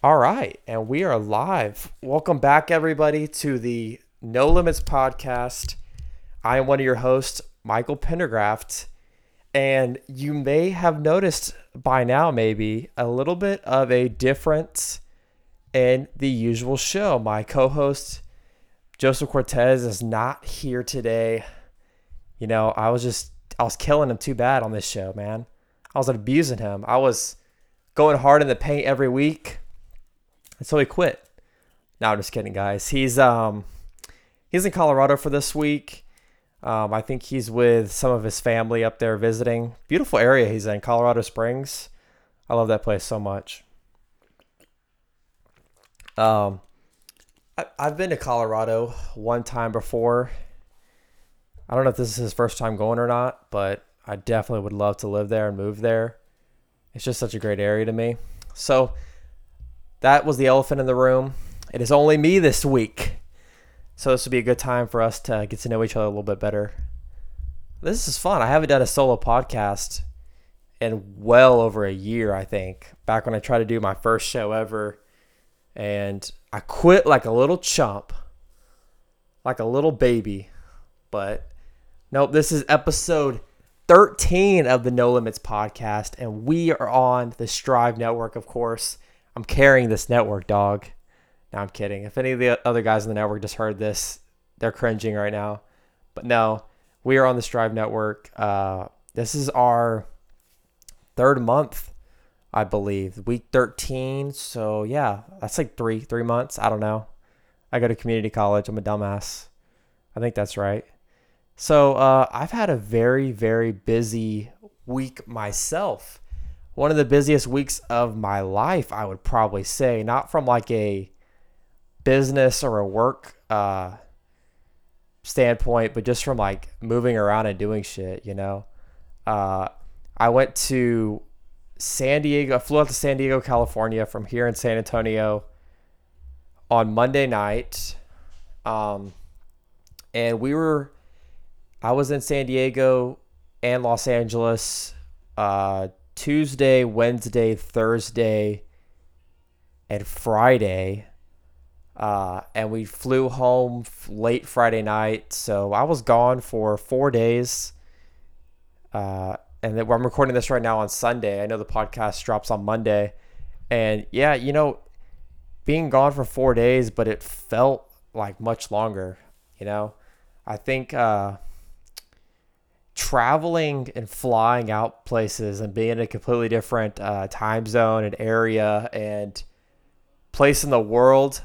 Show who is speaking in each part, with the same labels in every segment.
Speaker 1: All right, and we are live. Welcome back, everybody, to the No Limits podcast. I am one of your hosts, Michael Pendergraft, and you may have noticed by now, maybe, a little bit of a difference in the usual show. My co host, Joseph Cortez, is not here today. You know, I was just, I was killing him too bad on this show, man. I was abusing him. I was going hard in the paint every week and so he quit. No, I'm just kidding, guys. He's um he's in Colorado for this week. Um, I think he's with some of his family up there visiting. Beautiful area he's in, Colorado Springs. I love that place so much. Um, I, I've been to Colorado one time before. I don't know if this is his first time going or not, but I definitely would love to live there and move there. It's just such a great area to me. So that was the elephant in the room. It is only me this week. So this would be a good time for us to get to know each other a little bit better. This is fun. I haven't done a solo podcast in well over a year, I think. Back when I tried to do my first show ever. And I quit like a little chump, like a little baby. But nope, this is episode 13 of the No Limits podcast. And we are on the Strive Network, of course. I'm carrying this network, dog. No, I'm kidding. If any of the other guys in the network just heard this, they're cringing right now. But no, we are on the Strive Network. Uh, this is our third month, I believe, week 13. So yeah, that's like three three months. I don't know. I go to community college. I'm a dumbass. I think that's right. So uh, I've had a very very busy week myself one of the busiest weeks of my life, I would probably say, not from like a business or a work uh, standpoint, but just from like moving around and doing shit, you know. Uh, I went to San Diego, I flew out to San Diego, California from here in San Antonio on Monday night. Um, and we were, I was in San Diego and Los Angeles uh, Tuesday, Wednesday, Thursday, and Friday. Uh, and we flew home late Friday night. So I was gone for four days. Uh, and then I'm recording this right now on Sunday. I know the podcast drops on Monday. And yeah, you know, being gone for four days, but it felt like much longer, you know? I think uh, traveling and flying out places and being in a completely different uh, time zone and area and place in the world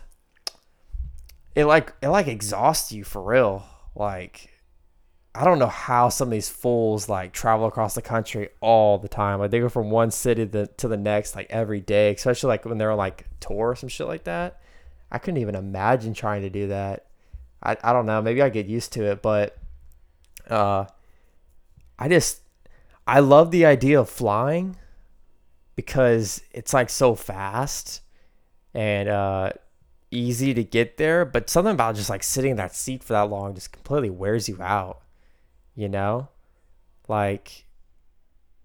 Speaker 1: it like it like exhausts you for real. Like i don't know how some of these fools like travel across the country all the time. Like they go from one city to, to the next like every day especially like when they're like tour or some shit like that. I couldn't even imagine trying to do that. I, I don't know. Maybe i get used to it but uh I just I love the idea of flying because it's like so fast and uh, easy to get there. But something about just like sitting in that seat for that long just completely wears you out. You know, like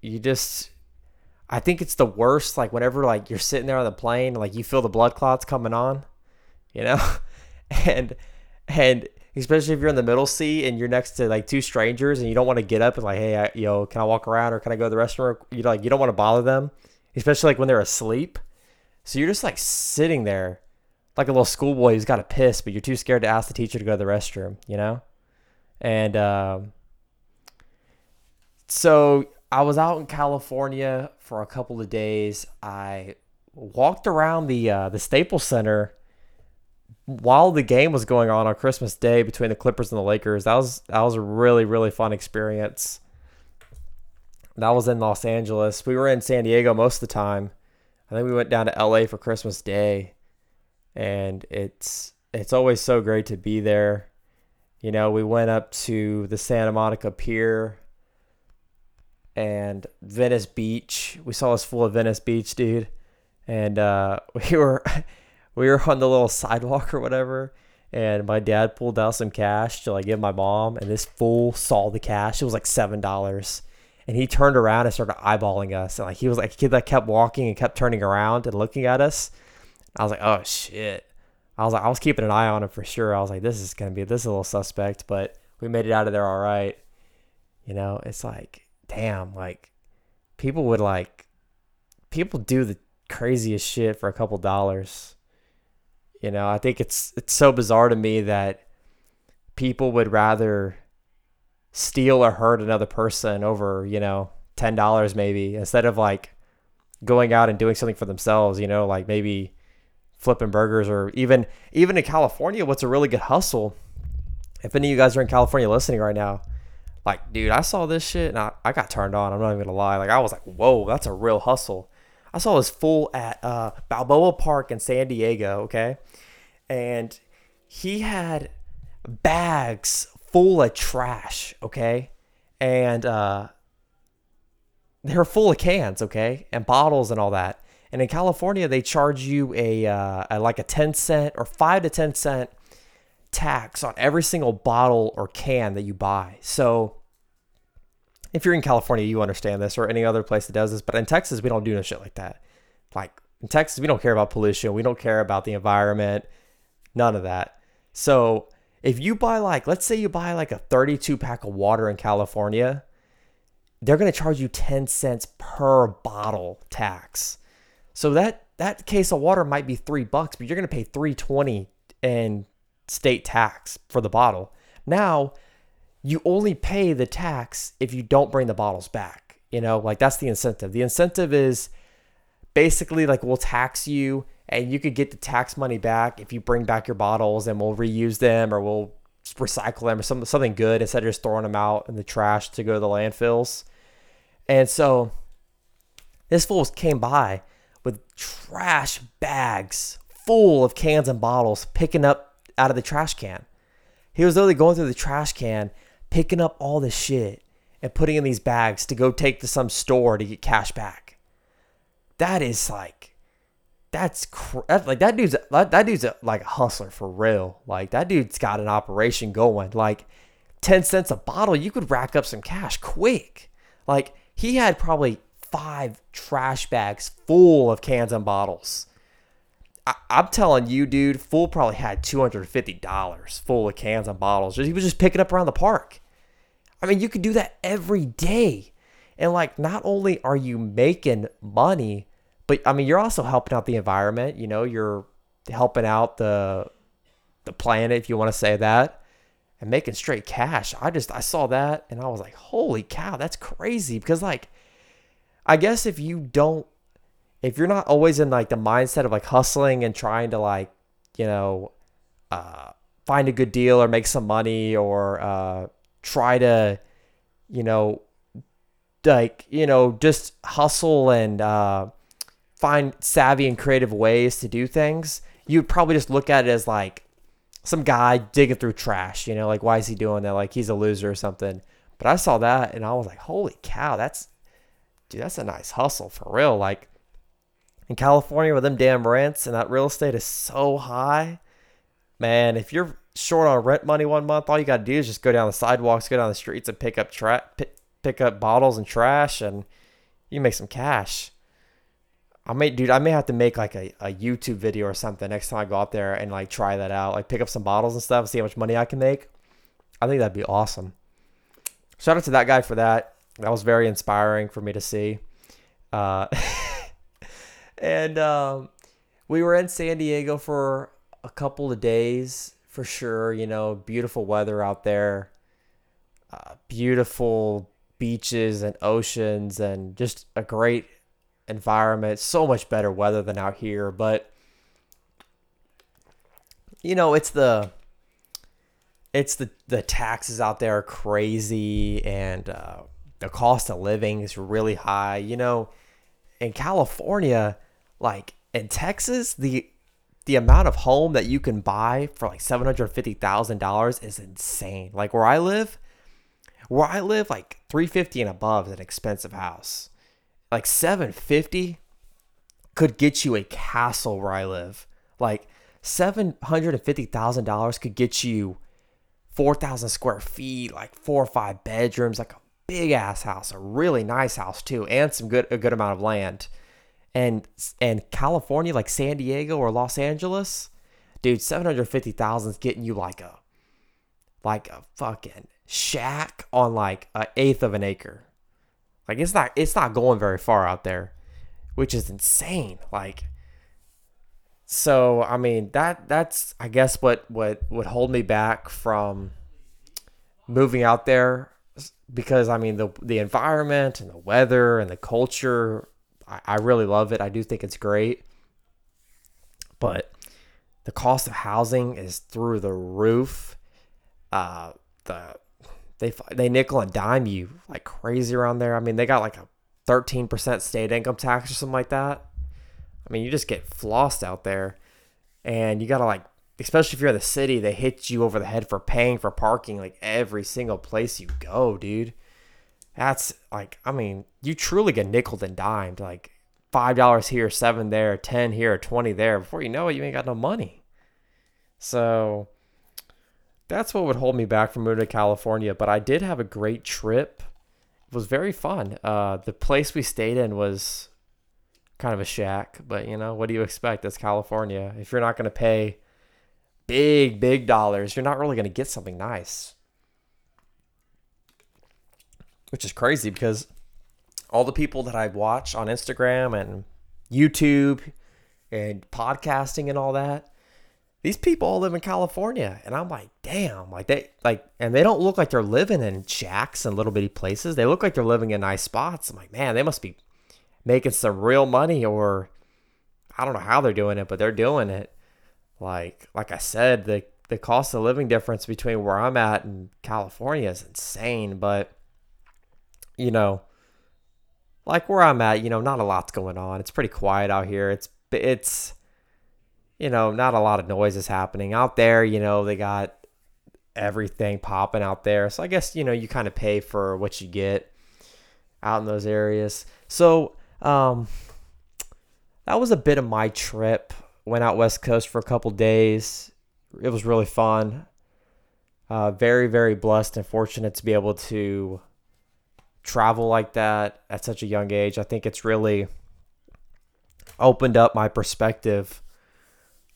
Speaker 1: you just. I think it's the worst. Like whenever like you're sitting there on the plane, like you feel the blood clots coming on, you know, and and especially if you're in the middle seat and you're next to like two strangers and you don't want to get up and like, hey, I, you know, can I walk around or can I go to the restroom? You like you don't want to bother them, especially like when they're asleep. So you're just like sitting there, like a little schoolboy who's got to piss, but you're too scared to ask the teacher to go to the restroom, you know. And um, so I was out in California for a couple of days. I walked around the uh, the Staples Center while the game was going on on Christmas Day between the Clippers and the Lakers, that was that was a really really fun experience. That was in Los Angeles. We were in San Diego most of the time. I think we went down to LA for Christmas Day, and it's it's always so great to be there. You know, we went up to the Santa Monica Pier and Venice Beach. We saw this full of Venice Beach, dude, and uh, we were we were on the little sidewalk or whatever, and my dad pulled out some cash to like give my mom, and this fool saw the cash. It was like seven dollars, and he turned around and started eyeballing us. And like he was like a kid that kept walking and kept turning around and looking at us. I was like, oh shit. I was like, I was keeping an eye on him for sure. I was like, this is gonna be this is a little suspect, but we made it out of there all right. You know, it's like, damn, like people would like people do the craziest shit for a couple dollars. You know, I think it's it's so bizarre to me that people would rather steal or hurt another person over, you know, ten dollars maybe, instead of like going out and doing something for themselves, you know, like maybe flipping burgers or even even in California, what's a really good hustle. If any of you guys are in California listening right now, like, dude, I saw this shit and I, I got turned on. I'm not even gonna lie. Like I was like, whoa, that's a real hustle. I saw this fool at uh, Balboa Park in San Diego, okay? And he had bags full of trash, okay? And uh, they were full of cans, okay? And bottles and all that. And in California, they charge you a, uh, a like a 10 cent or 5 to 10 cent tax on every single bottle or can that you buy. So if you're in California, you understand this, or any other place that does this. But in Texas, we don't do no shit like that. Like in Texas, we don't care about pollution. We don't care about the environment. None of that. So if you buy like, let's say you buy like a 32 pack of water in California, they're to charge you 10 cents per bottle tax. So that that case of water might be three bucks, but you're to pay 320 in state tax for the bottle. Now you only pay the tax if you don't bring the bottles back. You know, like that's the incentive. The incentive is basically like we'll tax you and you could get the tax money back if you bring back your bottles and we'll reuse them or we'll recycle them or something something good instead of just throwing them out in the trash to go to the landfills. And so this fool came by with trash bags full of cans and bottles picking up out of the trash can. He was literally going through the trash can picking up all this shit and putting in these bags to go take to some store to get cash back. That is like, that's like that dude's that, that dude's a, like a hustler for real. Like that dude's got an operation going. Like ten cents a bottle, you could rack up some cash quick. Like he had probably five trash bags full of cans and bottles. I, am telling you, dude, Fool probably had $250 full of cans and bottles. He was just picking up around the park. I mean, you could do that every day. And like, not only are you making money, but I mean, you're also helping out the environment. You know, you're helping out the the planet, if you want to say that, and making straight cash. I just I saw that and I was like, holy cow, that's crazy. Because like, I guess if you don't if you're not always in like the mindset of like hustling and trying to like, you know, uh, find a good deal or make some money or uh, try to, you know, like, you know, just hustle and uh, find savvy and creative ways to do things, you'd probably just look at it as like some guy digging through trash, you know, like why is he doing that? Like he's a loser or something. But I saw that and I was like, holy cow, that's dude, that's a nice hustle for real. Like in California with them damn rents and that real estate is so high, man, if you're short on rent money one month, all you got to do is just go down the sidewalks, go down the streets and pick up tra- pick, up bottles and trash and you make some cash. I may, dude, I may have to make like a, a YouTube video or something next time I go out there and like try that out. Like pick up some bottles and stuff, see how much money I can make. I think that'd be awesome. Shout out to that guy for that. That was very inspiring for me to see. Uh, and um, we were in San Diego for a couple of days for sure. You know, beautiful weather out there, uh, beautiful beaches and oceans, and just a great environment. So much better weather than out here, but you know, it's the it's the the taxes out there are crazy, and uh, the cost of living is really high. You know, in California like in Texas, the the amount of home that you can buy for like seven hundred fifty thousand dollars is insane. Like where I live, where I live, like three fifty and above is an expensive house. Like seven fifty could get you a castle where I live. Like seven hundred and fifty thousand dollars could get you four thousand square feet, like four or five bedrooms, like a big ass house, a really nice house too, and some good a good amount of land and and California, like San Diego or Los Angeles, dude, seven hundred fifty thousand is getting you like a like a fucking shack on like an eighth of an acre. Like it's not it's not going very far out there, which is insane. Like so I mean that that's I guess what what would hold me back from moving out there because I mean the the environment and the weather and the culture I, I really love it. I do think it's great. But the cost of housing is through the roof. Uh the they they nickel and dime you like crazy around there. I mean, they got like a 13% state income tax or something like that. I mean, you just get flossed out there. And you got to like especially if you're in the city, they hit you over the head for paying for parking like every single place you go, dude. That's like, I mean, you truly get nickel and dimed. Like five dollars here, seven there, ten here, twenty there. Before you know it, you ain't got no money. So that's what would hold me back from moving to California. But I did have a great trip. It was very fun. Uh, the place we stayed in was kind of a shack, but you know, what do you expect? It's California. If you're not going to pay big, big dollars, you're not really going to get something nice. Which is crazy because all the people that I watch on Instagram and YouTube and podcasting and all that, these people all live in California. And I'm like, damn, like they like and they don't look like they're living in shacks and little bitty places. They look like they're living in nice spots. I'm like, man, they must be making some real money or I don't know how they're doing it, but they're doing it. Like like I said, the the cost of living difference between where I'm at and California is insane, but you know, like where I'm at, you know, not a lot's going on. It's pretty quiet out here. It's it's you know, not a lot of noise is happening out there. You know, they got everything popping out there. So I guess, you know, you kind of pay for what you get out in those areas. So, um, that was a bit of my trip. Went out West Coast for a couple days. It was really fun. Uh, very, very blessed and fortunate to be able to travel like that at such a young age. I think it's really opened up my perspective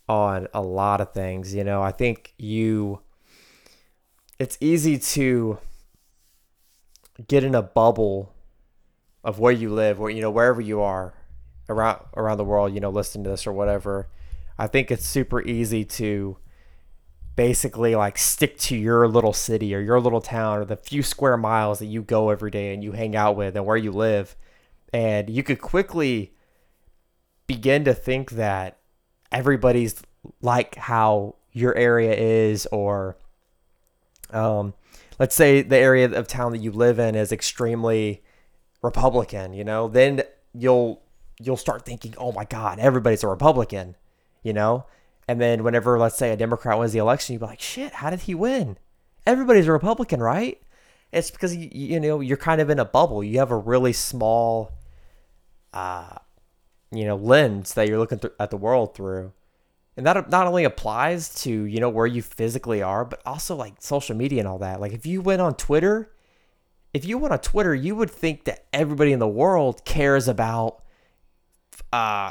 Speaker 1: on a lot of things. You know, I think you, it's easy to get in a bubble of where you live, where, you know, wherever you are around, around the world, you know, listening to this or whatever. I think it's super easy to basically like stick to your little city or your little town or the few square miles that you go every day and you hang out with and where you live. And you could quickly begin to think that everybody's like how your area is or um, let's say the area of town that you live in is extremely republican you know then you'll you'll start thinking oh my god everybody's a republican you know and then whenever let's say a democrat wins the election you'd be like shit how did he win? Everybody's a republican right? It's because you, you know you're kind of in a bubble. You have a really small uh you know lens that you're looking th- at the world through. And that not only applies to you know where you physically are but also like social media and all that. Like if you went on twitter if you went on twitter you would think that everybody in the world cares about uh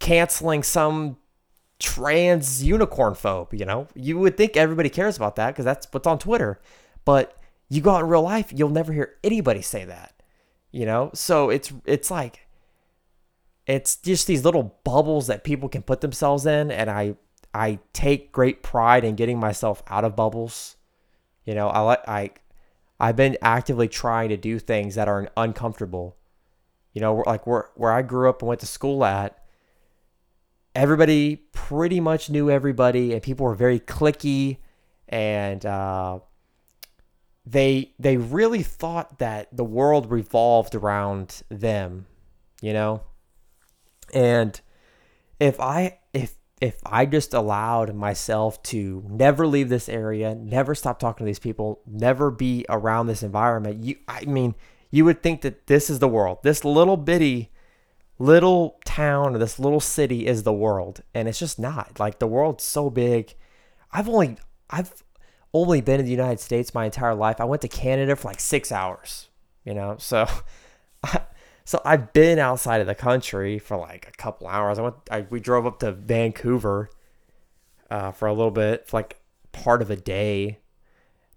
Speaker 1: canceling some trans unicorn phobe you know? You would think everybody cares about that because that's what's on twitter but you go out in real life you'll never hear anybody say that you know? So it's it's like it's just these little bubbles that people can put themselves in and i i take great pride in getting myself out of bubbles you know? I like i i've been actively trying to do things that are uncomfortable you know? Like where where i grew up and went to school at everybody pretty much knew everybody and people were very clicky and uh, they they really thought that the world revolved around them you know and if I if if I just allowed myself to never leave this area, never stop talking to these people, never be around this environment, you I mean, you would think that this is the world. This little bitty little town or this little city is the world, and it's just not. Like the world's so big. I've only I've only been in the United States my entire life. I went to Canada for like 6 hours, you know. So So I've been outside of the country for like a couple hours. I went. I, we drove up to Vancouver uh, for a little bit, for like part of a day.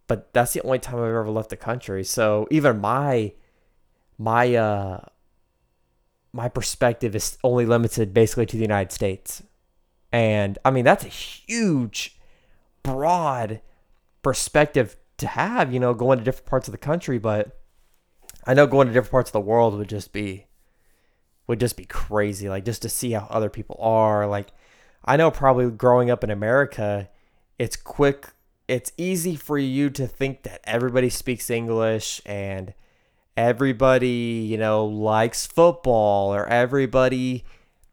Speaker 1: But that's the only time I've ever left the country. So even my my uh my perspective is only limited basically to the United States. And I mean that's a huge broad perspective to have, you know, going to different parts of the country, but I know going to different parts of the world would just be would just be crazy. Like just to see how other people are. Like I know probably growing up in America, it's quick it's easy for you to think that everybody speaks English and everybody, you know, likes football or everybody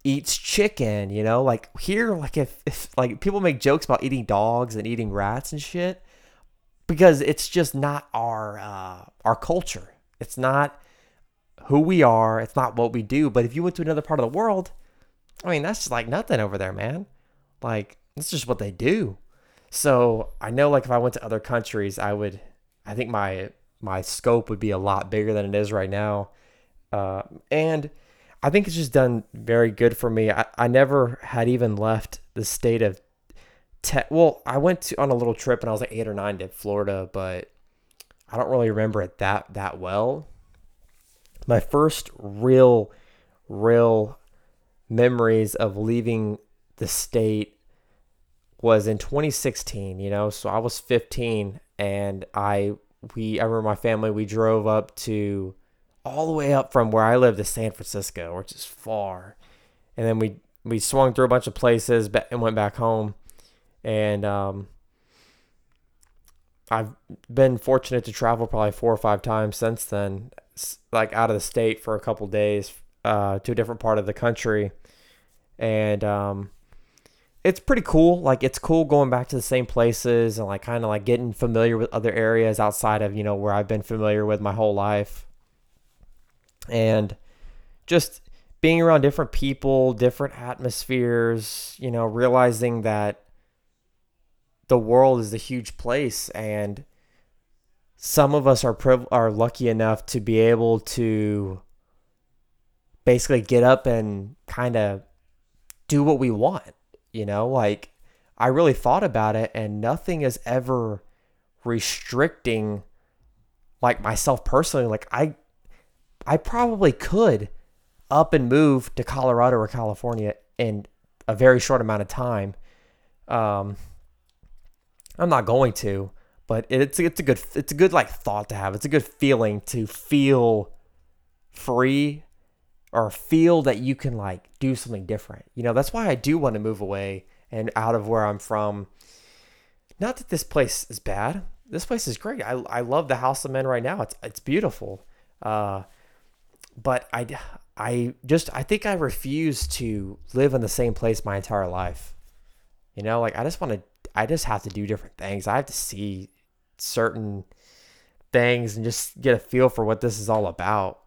Speaker 1: eats chicken, you know? Like here like if, if like people make jokes about eating dogs and eating rats and shit because it's just not our uh our culture. It's not who we are. It's not what we do. But if you went to another part of the world, I mean, that's just like nothing over there, man. Like, it's just what they do. So I know, like, if I went to other countries, I would, I think my my scope would be a lot bigger than it is right now. Uh, and I think it's just done very good for me. I, I never had even left the state of, well, I went to, on a little trip and I was like eight or nine to Florida, but I don't really remember it that that well. My first real, real memories of leaving the state was in 2016. You know, so I was 15, and I we I remember my family we drove up to all the way up from where I live to San Francisco, which is far, and then we we swung through a bunch of places and went back home, and um, I've been fortunate to travel probably four or five times since then, like out of the state for a couple days uh, to a different part of the country, and um, it's pretty cool. Like it's cool going back to the same places and like kind of like getting familiar with other areas outside of you know where I've been familiar with my whole life, and just being around different people, different atmospheres. You know, realizing that the world is a huge place and some of us are priv- are lucky enough to be able to basically get up and kind of do what we want you know like i really thought about it and nothing is ever restricting like myself personally like i i probably could up and move to colorado or california in a very short amount of time um I'm not going to, but it's it's a good it's a good like thought to have. It's a good feeling to feel free or feel that you can like do something different. You know, that's why I do want to move away and out of where I'm from. Not that this place is bad. This place is great. I, I love the house I'm in right now. It's it's beautiful. Uh, but I I just I think I refuse to live in the same place my entire life. You know, like I just want to I just have to do different things. I have to see certain things and just get a feel for what this is all about.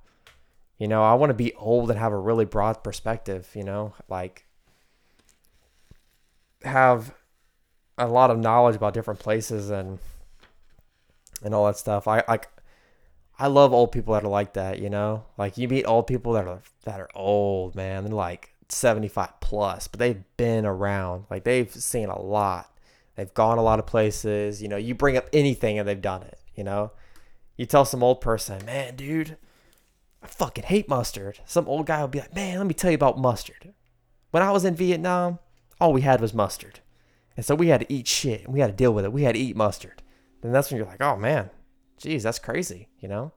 Speaker 1: You know, I want to be old and have a really broad perspective, you know, like have a lot of knowledge about different places and and all that stuff. I like I love old people that are like that, you know? Like you meet old people that are that are old, man. They're like 75 plus, but they've been around. Like they've seen a lot. They've gone a lot of places. You know, you bring up anything and they've done it. You know, you tell some old person, man, dude, I fucking hate mustard. Some old guy will be like, man, let me tell you about mustard. When I was in Vietnam, all we had was mustard. And so we had to eat shit and we had to deal with it. We had to eat mustard. Then that's when you're like, oh man, geez, that's crazy, you know?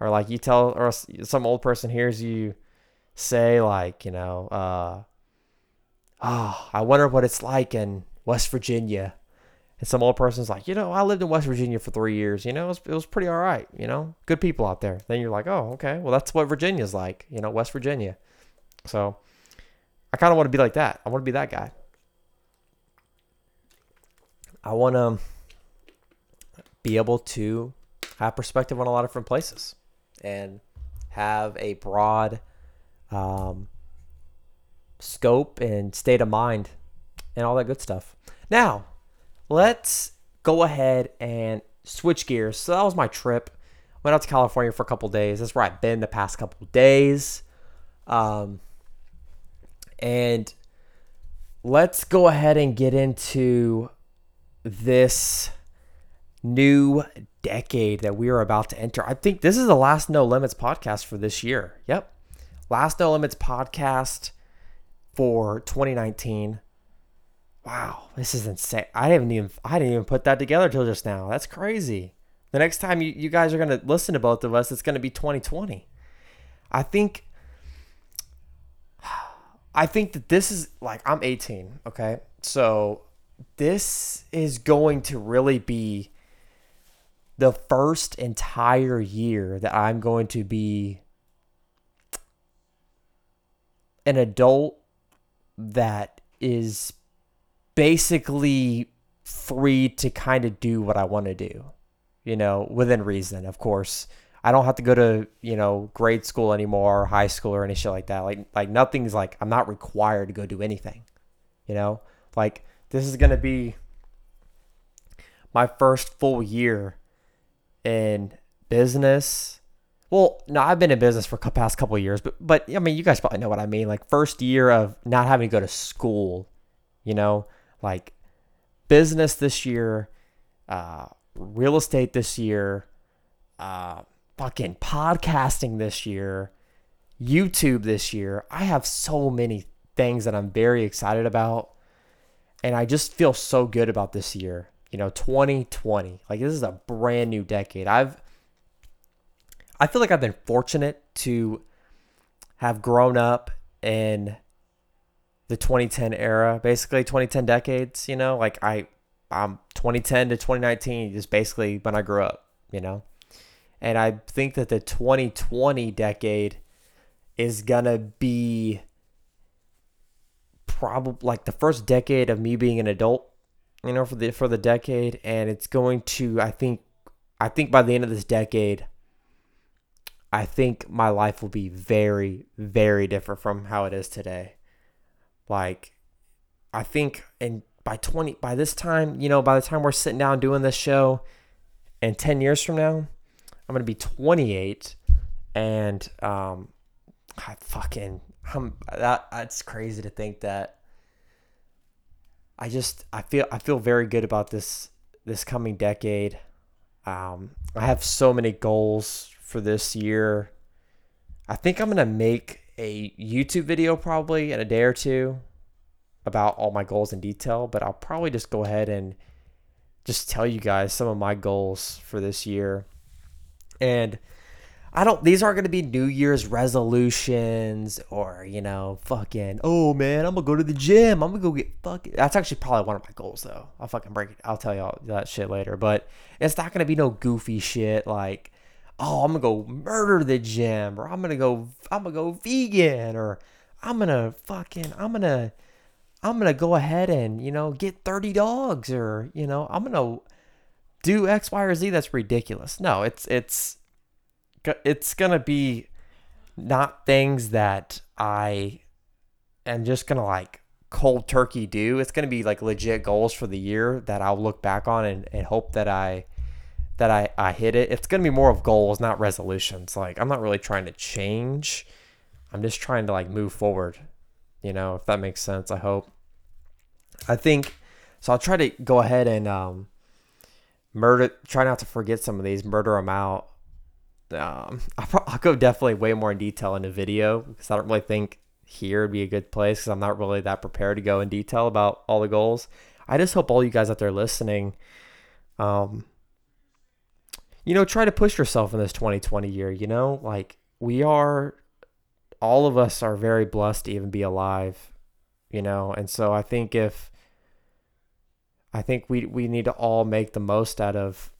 Speaker 1: Or like you tell, or some old person hears you say, like, you know, uh, oh, I wonder what it's like in West Virginia. And some old person's like, you know, I lived in West Virginia for three years. You know, it was, it was pretty all right. You know, good people out there. Then you're like, oh, okay. Well, that's what Virginia's like, you know, West Virginia. So I kind of want to be like that. I want to be that guy. I want to be able to have perspective on a lot of different places and have a broad um, scope and state of mind and all that good stuff. Now, let's go ahead and switch gears. So that was my trip. Went out to California for a couple days. That's where I've been the past couple days. Um, and let's go ahead and get into this new decade that we are about to enter. I think this is the last No Limits podcast for this year. Yep. Last No Limits podcast for 2019. Wow, this is insane. I didn't even I didn't even put that together till just now. That's crazy. The next time you, you guys are gonna listen to both of us, it's gonna be 2020. I think I think that this is like I'm 18, okay? So this is going to really be the first entire year that I'm going to be an adult that is basically free to kind of do what I want to do, you know, within reason, of course. I don't have to go to, you know, grade school anymore, high school or any shit like that. Like like nothing's like I'm not required to go do anything. You know? Like this is going to be my first full year in business. Well, no, I've been in business for past couple years, but but I mean, you guys probably know what I mean. Like first year of not having to go to school, you know, like business this year, uh, real estate this year, uh, fucking podcasting this year, YouTube this year. I have so many things that I'm very excited about. And I just feel so good about this year. You know, 2020. Like this is a brand new decade. I've I feel like I've been fortunate to have grown up in the 2010 era, basically 2010 decades, you know, like I I'm 2010 to 2019 is basically when I grew up, you know. And I think that the 2020 decade is going to be probably like the first decade of me being an adult, you know, for the for the decade and it's going to I think I think by the end of this decade I think my life will be very very different from how it is today. Like I think and by 20 by this time, you know, by the time we're sitting down doing this show and 10 years from now, I'm going to be 28 and um I fucking I'm that that's crazy to think that I just I feel I feel very good about this this coming decade. Um, I have so many goals for this year. I think I'm gonna make a YouTube video probably in a day or two about all my goals in detail, but I'll probably just go ahead and just tell you guys some of my goals for this year. And I don't. These aren't going to be New Year's resolutions or you know, fucking. Oh man, I'm gonna go to the gym. I'm gonna go get fucking. That's actually probably one of my goals though. I'll fucking break it. I'll tell y'all that shit later. But it's not gonna be no goofy shit like, oh, I'm gonna go murder the gym or I'm gonna go. I'm gonna go vegan or I'm gonna fucking. I'm gonna. I'm gonna go ahead and you know get 30 dogs or you know I'm gonna do X, Y, or Z. That's ridiculous. No, it's it's it's gonna be not things that I am just gonna like cold turkey do. It's gonna be like legit goals for the year that I'll look back on and, and hope that I that I, I hit it. It's gonna be more of goals, not resolutions. Like I'm not really trying to change. I'm just trying to like move forward. You know, if that makes sense, I hope. I think so I'll try to go ahead and um murder try not to forget some of these, murder them out um, I'll, pro- I'll go definitely way more in detail in the video because I don't really think here would be a good place because I'm not really that prepared to go in detail about all the goals. I just hope all you guys out there listening, um, you know, try to push yourself in this 2020 year. You know, like we are, all of us are very blessed to even be alive. You know, and so I think if I think we we need to all make the most out of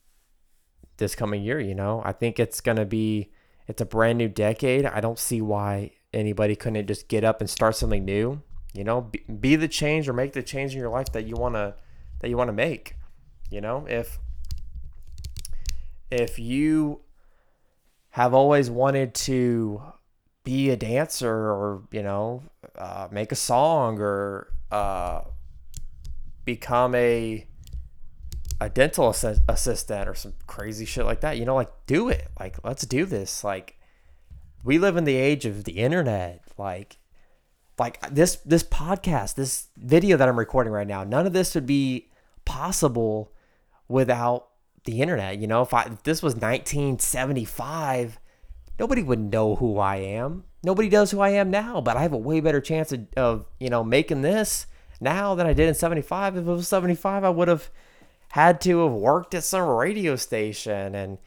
Speaker 1: this coming year. You know, I think it's going to be, it's a brand new decade. I don't see why anybody couldn't just get up and start something new. You know, be, be the change or make the change in your life that you want to, that you want to make. You know, if, if you have always wanted to be a dancer or, you know, uh, make a song or, uh, become a, a dental assi- assistant or some crazy shit like that. You know, like do it. Like let's do this. Like we live in the age of the internet. Like like this this podcast, this video that I'm recording right now, none of this would be possible without the internet. You know, if I if this was 1975, nobody would know who I am. Nobody knows who I am now, but I have a way better chance of, of you know making this now than I did in 75. If it was 75, I would have had to have worked at some radio station and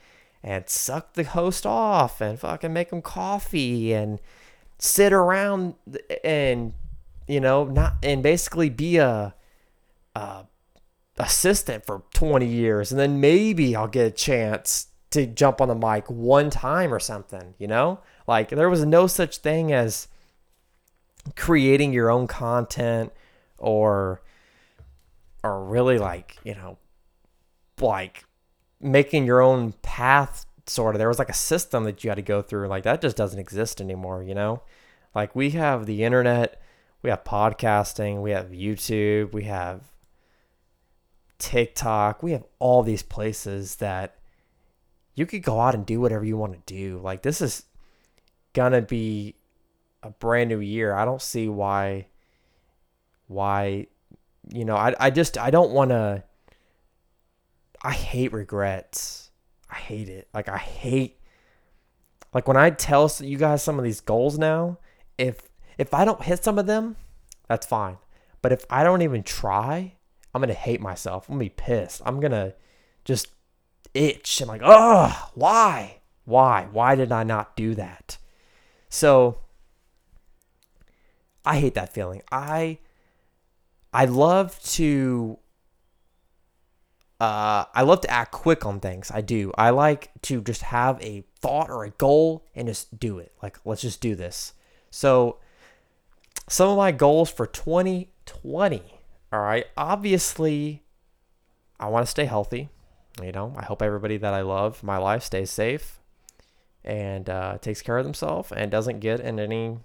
Speaker 1: and suck the host off and fucking make him coffee and sit around and you know not and basically be a, a assistant for 20 years and then maybe I'll get a chance to jump on the mic one time or something, you know? Like there was no such thing as creating your own content or or really like, you know, like making your own path sort of there was like a system that you had to go through like that just doesn't exist anymore you know like we have the internet we have podcasting we have youtube we have tiktok we have all these places that you could go out and do whatever you want to do like this is gonna be a brand new year i don't see why why you know i, I just i don't want to I hate regrets. I hate it. Like I hate like when I tell you guys some of these goals now, if if I don't hit some of them, that's fine. But if I don't even try, I'm gonna hate myself. I'm gonna be pissed. I'm gonna just itch and like, oh, why? Why? Why did I not do that? So I hate that feeling. I I love to uh, I love to act quick on things. I do. I like to just have a thought or a goal and just do it. Like, let's just do this. So, some of my goals for 2020. All right. Obviously, I want to stay healthy. You know, I hope everybody that I love, my life, stays safe and uh, takes care of themselves and doesn't get in any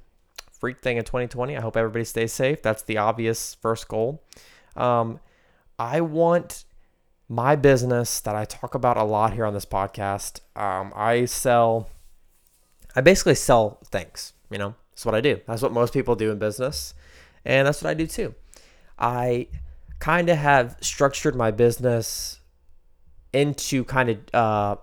Speaker 1: freak thing in 2020. I hope everybody stays safe. That's the obvious first goal. Um, I want my business that I talk about a lot here on this podcast. Um, I sell, I basically sell things. You know, that's what I do. That's what most people do in business, and that's what I do too. I kind of have structured my business into kind of uh,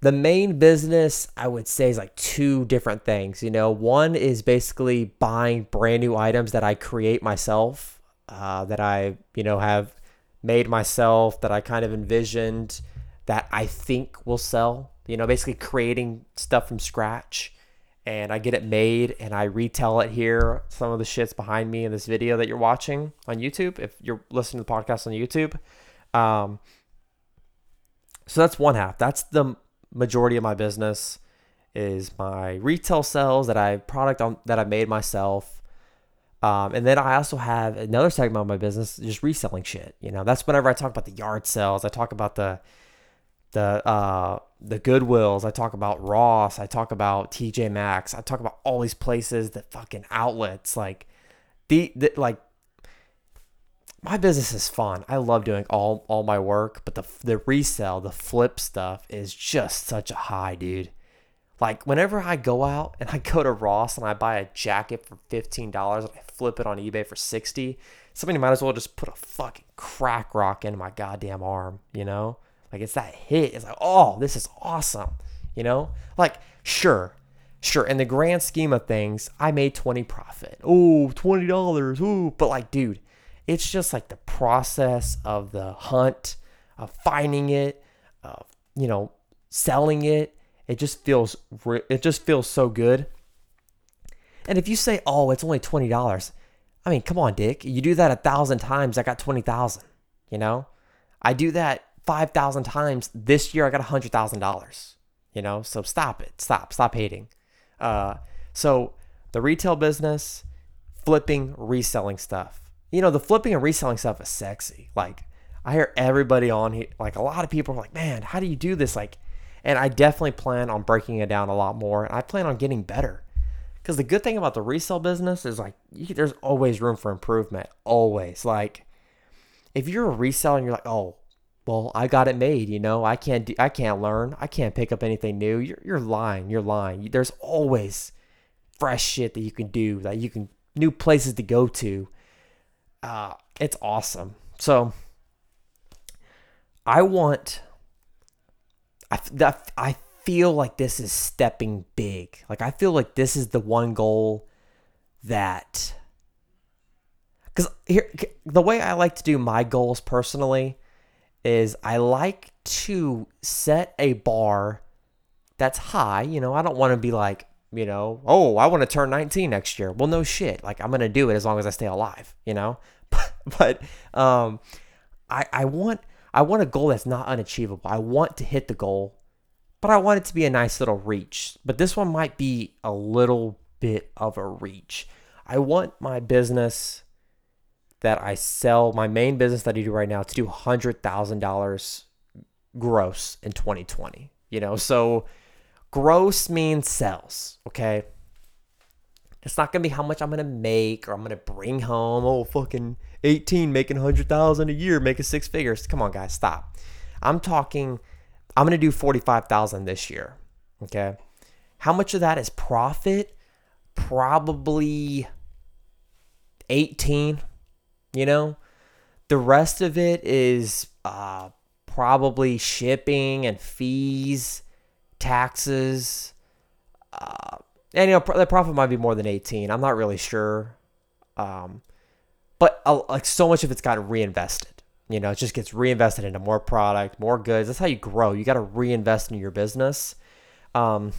Speaker 1: the main business. I would say is like two different things. You know, one is basically buying brand new items that I create myself, uh, that I you know have made myself that I kind of envisioned that I think will sell. You know, basically creating stuff from scratch and I get it made and I retell it here. Some of the shit's behind me in this video that you're watching on YouTube. If you're listening to the podcast on YouTube, um, so that's one half. That's the majority of my business is my retail sales that I product on that I made myself. Um, and then I also have another segment of my business, just reselling shit. You know, that's whenever I talk about the yard sales. I talk about the the uh, the Goodwills. I talk about Ross. I talk about TJ Maxx. I talk about all these places, the fucking outlets. Like the, the like my business is fun. I love doing all all my work, but the the resell, the flip stuff is just such a high, dude. Like whenever I go out and I go to Ross and I buy a jacket for fifteen dollars and I flip it on eBay for sixty, somebody might as well just put a fucking crack rock into my goddamn arm, you know? Like it's that hit. It's like, oh, this is awesome. You know? Like, sure, sure. In the grand scheme of things, I made 20 profit. Oh, $20. Ooh. But like, dude, it's just like the process of the hunt, of finding it, of, you know, selling it it just feels it just feels so good. And if you say, "Oh, it's only twenty dollars," I mean, come on, Dick. You do that a thousand times, I got twenty thousand. You know, I do that five thousand times this year. I got a hundred thousand dollars. You know, so stop it. Stop. Stop hating. Uh, so the retail business, flipping, reselling stuff. You know, the flipping and reselling stuff is sexy. Like I hear everybody on here, like a lot of people are like, "Man, how do you do this?" Like and I definitely plan on breaking it down a lot more. I plan on getting better. Because the good thing about the resale business is like, you, there's always room for improvement. Always. Like, if you're a reseller and you're like, oh, well, I got it made, you know, I can't do, I can't learn, I can't pick up anything new. You're, you're lying. You're lying. There's always fresh shit that you can do, that you can new places to go to. Uh, it's awesome. So I want. I that I feel like this is stepping big. Like I feel like this is the one goal that because here the way I like to do my goals personally is I like to set a bar that's high. You know, I don't want to be like, you know, oh, I want to turn 19 next year. Well, no shit. Like I'm gonna do it as long as I stay alive. You know, but um, I I want I want a goal that's not unachievable. I want to hit the goal, but I want it to be a nice little reach. But this one might be a little bit of a reach. I want my business that I sell, my main business that I do right now, to do $100,000 gross in 2020. You know, so gross means sales, okay? It's not gonna be how much I'm gonna make or I'm gonna bring home. Oh, fucking 18 making 100,000 a year, making six figures. Come on, guys, stop. I'm talking, I'm gonna do 45,000 this year, okay? How much of that is profit? Probably 18 you know? The rest of it is uh, probably shipping and fees taxes uh, and you know the profit might be more than 18 i'm not really sure um, but uh, like so much of it's got reinvested you know it just gets reinvested into more product more goods that's how you grow you got to reinvest in your business um,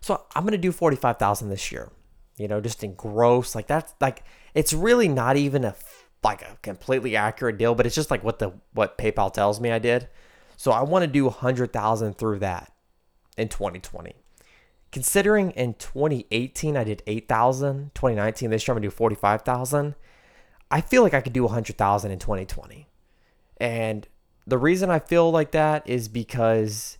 Speaker 1: so i'm to do 45000 this year you know just in gross like that's like it's really not even a like a completely accurate deal, but it's just like what the what PayPal tells me I did. So I want to do 100,000 through that in 2020. Considering in 2018 I did 8,000, 2019 this year I'm going to do 45,000. I feel like I could do 100,000 in 2020. And the reason I feel like that is because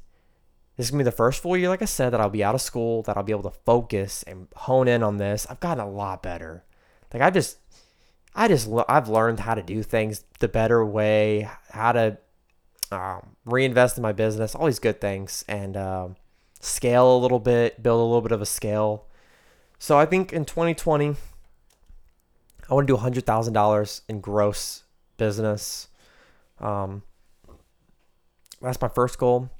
Speaker 1: this is gonna be the first full year, like I said, that I'll be out of school, that I'll be able to focus and hone in on this. I've gotten a lot better. Like I've just, I just, I've learned how to do things the better way, how to um, reinvest in my business, all these good things, and um, scale a little bit, build a little bit of a scale. So I think in 2020, I want to do $100,000 in gross business. Um, that's my first goal.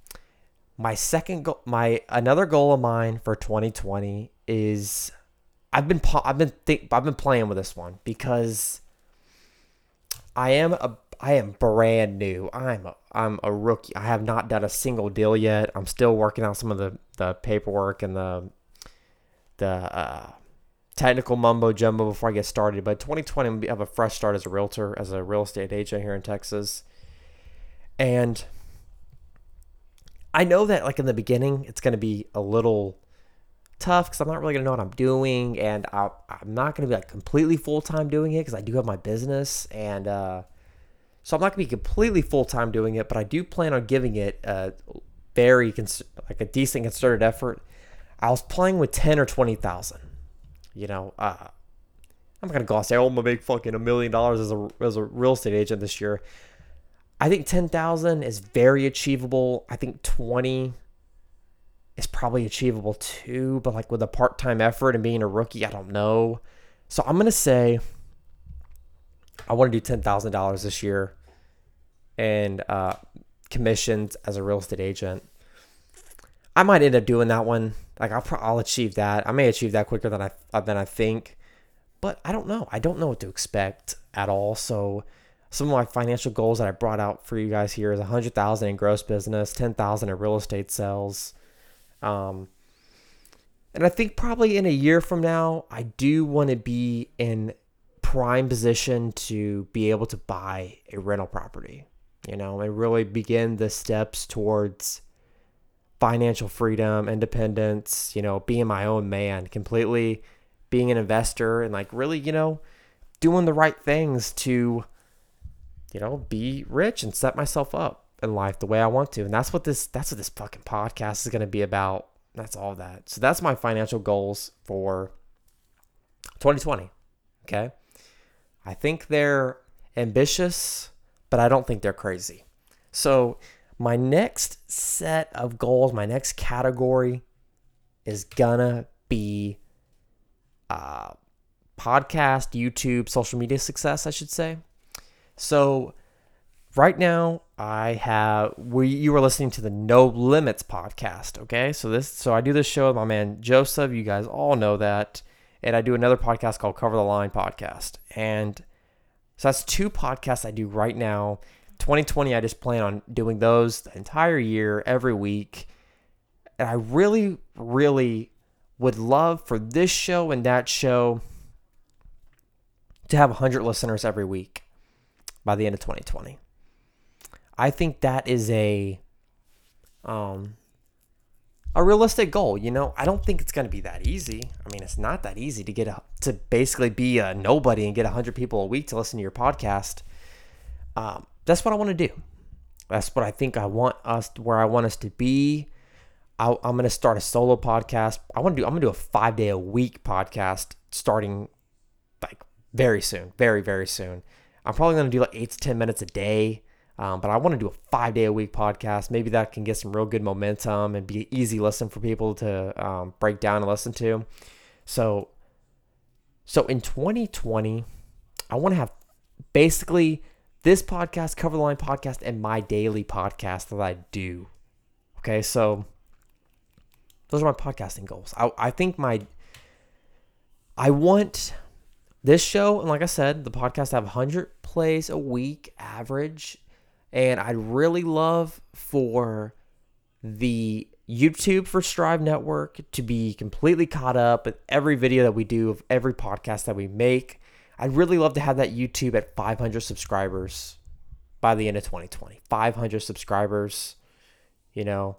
Speaker 1: My second goal, my another goal of mine for 2020 is I've been I've been think, I've been playing with this one because I am a I am brand new. I'm a, I'm a rookie. I have not done a single deal yet. I'm still working out some of the, the paperwork and the the uh, technical mumbo jumbo before I get started. But 2020, I'm gonna have a fresh start as a realtor, as a real estate agent here in Texas, and I know that like in the beginning, it's gonna be a little tough because I'm not really gonna know what I'm doing, and I, am not gonna be like completely full time doing it because I do have my business, and uh, so I'm not gonna be completely full time doing it. But I do plan on giving it a very cons- like a decent concerted effort. I was playing with ten or twenty thousand. You know, uh, I'm gonna "Oh, I'm gonna make fucking a million dollars as a as a real estate agent this year." I think ten thousand is very achievable. I think twenty is probably achievable too, but like with a part time effort and being a rookie, I don't know. So I'm gonna say I want to do ten thousand dollars this year and uh, commissions as a real estate agent. I might end up doing that one. Like I'll I'll achieve that. I may achieve that quicker than I uh, than I think, but I don't know. I don't know what to expect at all. So some of my financial goals that I brought out for you guys here is a hundred thousand in gross business, ten thousand in real estate sales um, and I think probably in a year from now, I do want to be in prime position to be able to buy a rental property, you know, and really begin the steps towards financial freedom, independence, you know, being my own man, completely being an investor and like really, you know, doing the right things to, you know, be rich and set myself up in life the way I want to. And that's what this that's what this fucking podcast is going to be about. That's all that. So that's my financial goals for 2020. Okay? I think they're ambitious, but I don't think they're crazy. So, my next set of goals, my next category is gonna be uh, podcast, YouTube, social media success, I should say. So, right now I have we you were listening to the No Limits podcast, okay? So this so I do this show with my man Joseph, you guys all know that, and I do another podcast called Cover the Line podcast. And so that's two podcasts I do right now. 2020 I just plan on doing those the entire year every week. And I really really would love for this show and that show to have 100 listeners every week by the end of 2020. I think that is a um a realistic goal, you know. I don't think it's going to be that easy. I mean, it's not that easy to get a, to basically be a nobody and get 100 people a week to listen to your podcast. Um, that's what I want to do. That's what I think I want us where I want us to be. I, am going to start a solo podcast. I want to do. I'm going to do a five day a week podcast starting like very soon, very very soon. I'm probably going to do like eight to ten minutes a day. Um, but I want to do a five day a week podcast. Maybe that can get some real good momentum and be an easy listen for people to um, break down and listen to. So, so in 2020, I want to have basically this podcast, Cover the Line podcast, and my daily podcast that I do. Okay, so those are my podcasting goals. I, I think my I want this show, and like I said, the podcast have 100 plays a week average and I'd really love for the YouTube for Strive Network to be completely caught up with every video that we do of every podcast that we make. I'd really love to have that YouTube at 500 subscribers by the end of 2020. 500 subscribers, you know.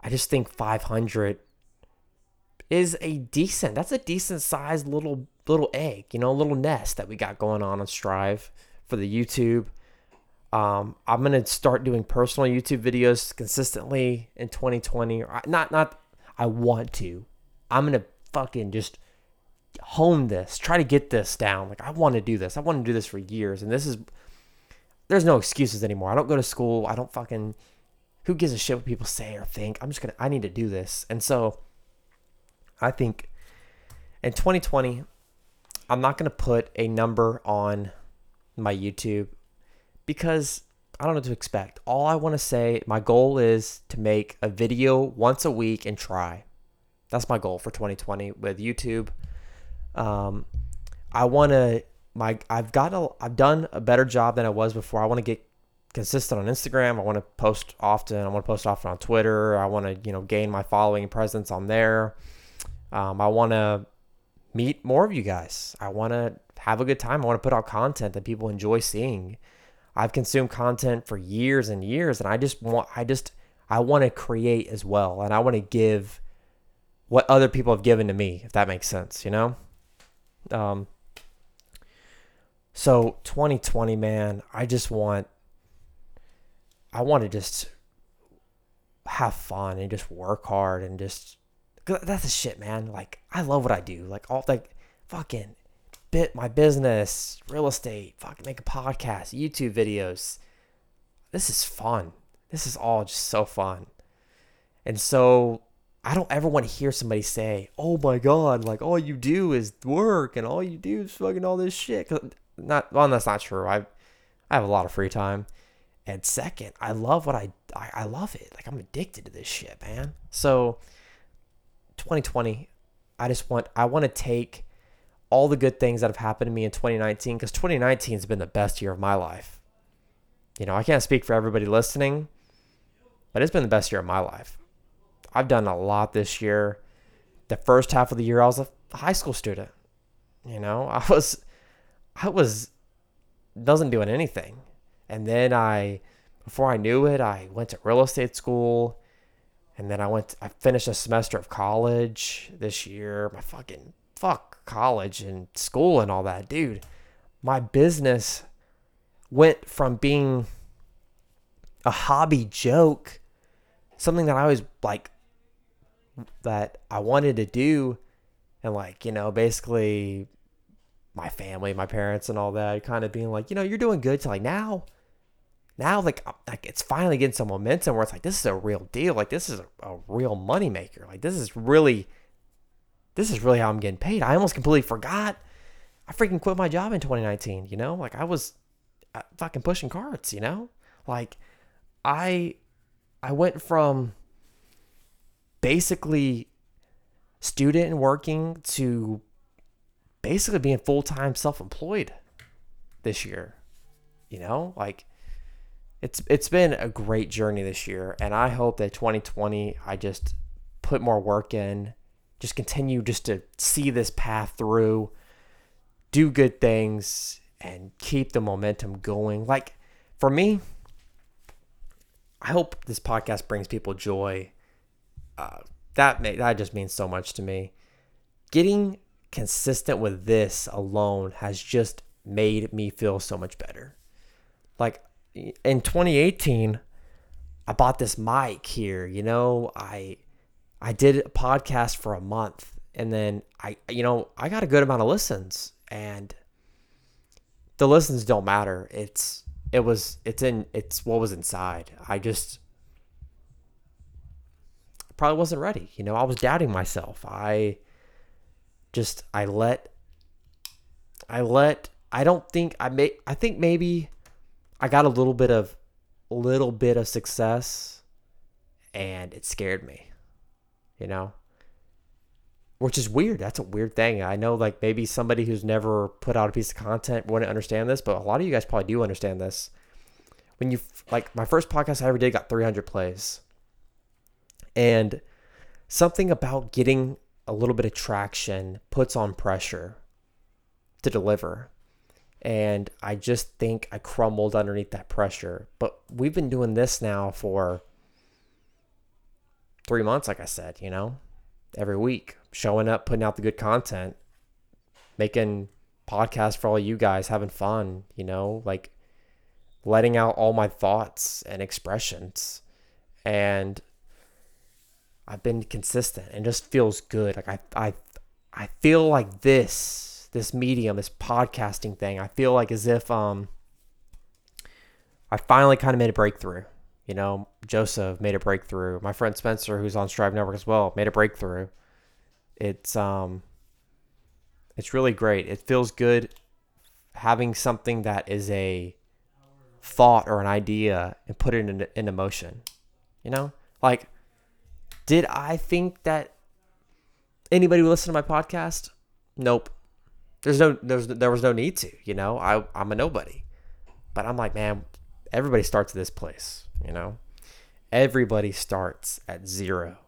Speaker 1: I just think 500 is a decent. That's a decent sized little little egg, you know, a little nest that we got going on on Strive for the YouTube. Um, I'm gonna start doing personal YouTube videos consistently in 2020. Not not I want to. I'm gonna fucking just hone this, try to get this down. Like I want to do this. I want to do this for years, and this is there's no excuses anymore. I don't go to school. I don't fucking who gives a shit what people say or think. I'm just gonna I need to do this, and so I think in 2020 I'm not gonna put a number on my YouTube because I don't know what to expect. All I want to say, my goal is to make a video once a week and try. That's my goal for 2020 with YouTube. Um, I want to my I've got a I've done a better job than I was before. I want to get consistent on Instagram. I want to post often. I want to post often on Twitter. I want to you know gain my following presence on there. Um, I want to meet more of you guys. I want to have a good time. I want to put out content that people enjoy seeing. I've consumed content for years and years, and I just want, I just, I want to create as well, and I want to give what other people have given to me, if that makes sense, you know. Um. So 2020, man, I just want, I want to just have fun and just work hard and just, that's the shit, man. Like I love what I do. Like all like fucking bit my business, real estate, fucking make a podcast, YouTube videos. This is fun. This is all just so fun. And so I don't ever want to hear somebody say, "Oh my god, like all you do is work and all you do is fucking all this shit." Not well, that's not true. I I have a lot of free time. And second, I love what I, I I love it. Like I'm addicted to this shit, man. So 2020, I just want I want to take all the good things that have happened to me in 2019 because 2019 has been the best year of my life. You know, I can't speak for everybody listening, but it's been the best year of my life. I've done a lot this year. The first half of the year, I was a high school student. You know, I was, I was, doesn't doing anything. And then I, before I knew it, I went to real estate school. And then I went, I finished a semester of college this year. My fucking fuck college and school and all that, dude. My business went from being a hobby joke, something that I was like, that I wanted to do, and like, you know, basically my family, my parents, and all that, kind of being like, you know, you're doing good. So like now, now like like it's finally getting some momentum where it's like this is a real deal. Like this is a, a real moneymaker. Like this is really, this is really how I'm getting paid. I almost completely forgot. I freaking quit my job in 2019. You know, like I was uh, fucking pushing carts. You know, like I I went from basically student and working to basically being full time self employed this year. You know, like it's it's been a great journey this year, and I hope that 2020 I just put more work in, just continue just to see this path through, do good things, and keep the momentum going. Like for me, I hope this podcast brings people joy. Uh, that may, that just means so much to me. Getting consistent with this alone has just made me feel so much better. Like in 2018, I bought this mic here, you know, I I did a podcast for a month and then I you know, I got a good amount of listens and the listens don't matter. It's it was it's in it's what was inside. I just probably wasn't ready. You know, I was doubting myself. I just I let I let I don't think I may I think maybe I got a little bit of a little bit of success and it scared me. You know? Which is weird. That's a weird thing. I know like maybe somebody who's never put out a piece of content wouldn't understand this, but a lot of you guys probably do understand this. When you like my first podcast I ever did got 300 plays. And something about getting a little bit of traction puts on pressure to deliver. And I just think I crumbled underneath that pressure. But we've been doing this now for three months, like I said, you know, every week, showing up, putting out the good content, making podcasts for all you guys, having fun, you know, like letting out all my thoughts and expressions. And I've been consistent and just feels good. Like I I I feel like this this medium, this podcasting thing, I feel like as if um I finally kind of made a breakthrough. You know, Joseph made a breakthrough. My friend Spencer, who's on Strive Network as well, made a breakthrough. It's um it's really great. It feels good having something that is a thought or an idea and put it in, into motion. You know? Like did I think that anybody would listen to my podcast? Nope. There's no there's there was no need to, you know. I I'm a nobody. But I'm like, man, everybody starts at this place, you know. Everybody starts at zero.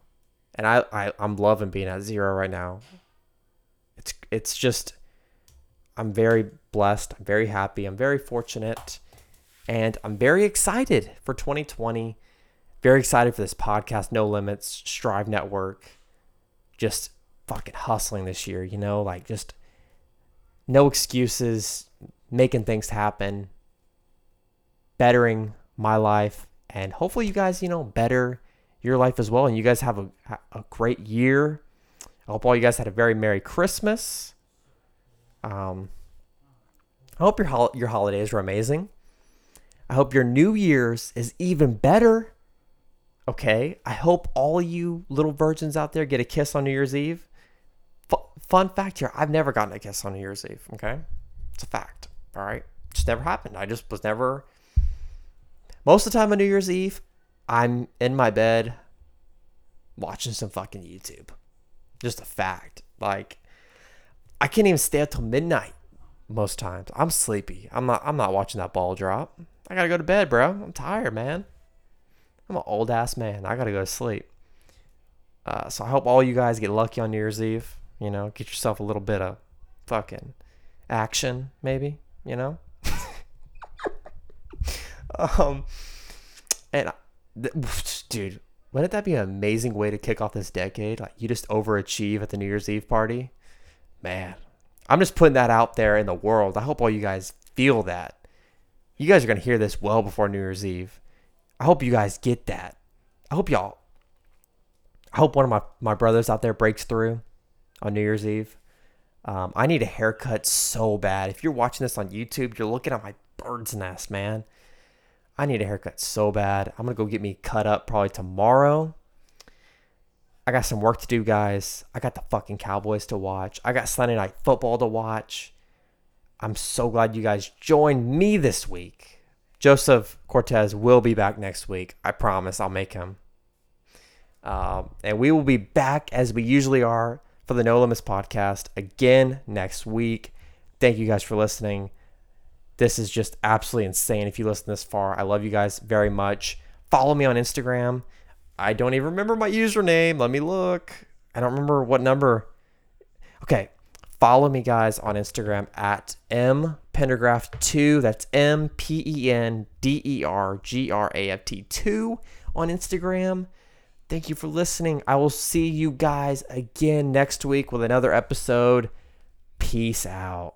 Speaker 1: And I, I I'm loving being at zero right now. It's it's just I'm very blessed. I'm very happy. I'm very fortunate. And I'm very excited for 2020 very excited for this podcast, No Limits, Strive Network. Just fucking hustling this year, you know, like just no excuses, making things happen, bettering my life, and hopefully you guys, you know, better your life as well. And you guys have a, a great year. I hope all you guys had a very Merry Christmas. Um, I hope your hol- your holidays were amazing. I hope your New Year's is even better. Okay, I hope all you little virgins out there get a kiss on New Year's Eve. F- fun fact here I've never gotten a kiss on New Year's Eve. Okay, it's a fact. All right, just never happened. I just was never. Most of the time on New Year's Eve, I'm in my bed watching some fucking YouTube. Just a fact. Like, I can't even stay up till midnight most times. I'm sleepy. I'm not. I'm not watching that ball drop. I gotta go to bed, bro. I'm tired, man. I'm an old ass man. I gotta go to sleep. Uh, so I hope all you guys get lucky on New Year's Eve. You know, get yourself a little bit of fucking action, maybe. You know. um, and dude, wouldn't that be an amazing way to kick off this decade? Like you just overachieve at the New Year's Eve party. Man, I'm just putting that out there in the world. I hope all you guys feel that. You guys are gonna hear this well before New Year's Eve. I hope you guys get that. I hope y'all. I hope one of my, my brothers out there breaks through on New Year's Eve. Um, I need a haircut so bad. If you're watching this on YouTube, you're looking at my bird's nest, man. I need a haircut so bad. I'm gonna go get me cut up probably tomorrow. I got some work to do, guys. I got the fucking Cowboys to watch. I got Sunday night football to watch. I'm so glad you guys joined me this week. Joseph Cortez will be back next week. I promise I'll make him. Um, and we will be back as we usually are for the No Limits podcast again next week. Thank you guys for listening. This is just absolutely insane if you listen this far. I love you guys very much. Follow me on Instagram. I don't even remember my username. Let me look. I don't remember what number. Okay. Follow me, guys, on Instagram at M Pendergraft2. That's M P E N D E R G R A F T 2 on Instagram. Thank you for listening. I will see you guys again next week with another episode. Peace out.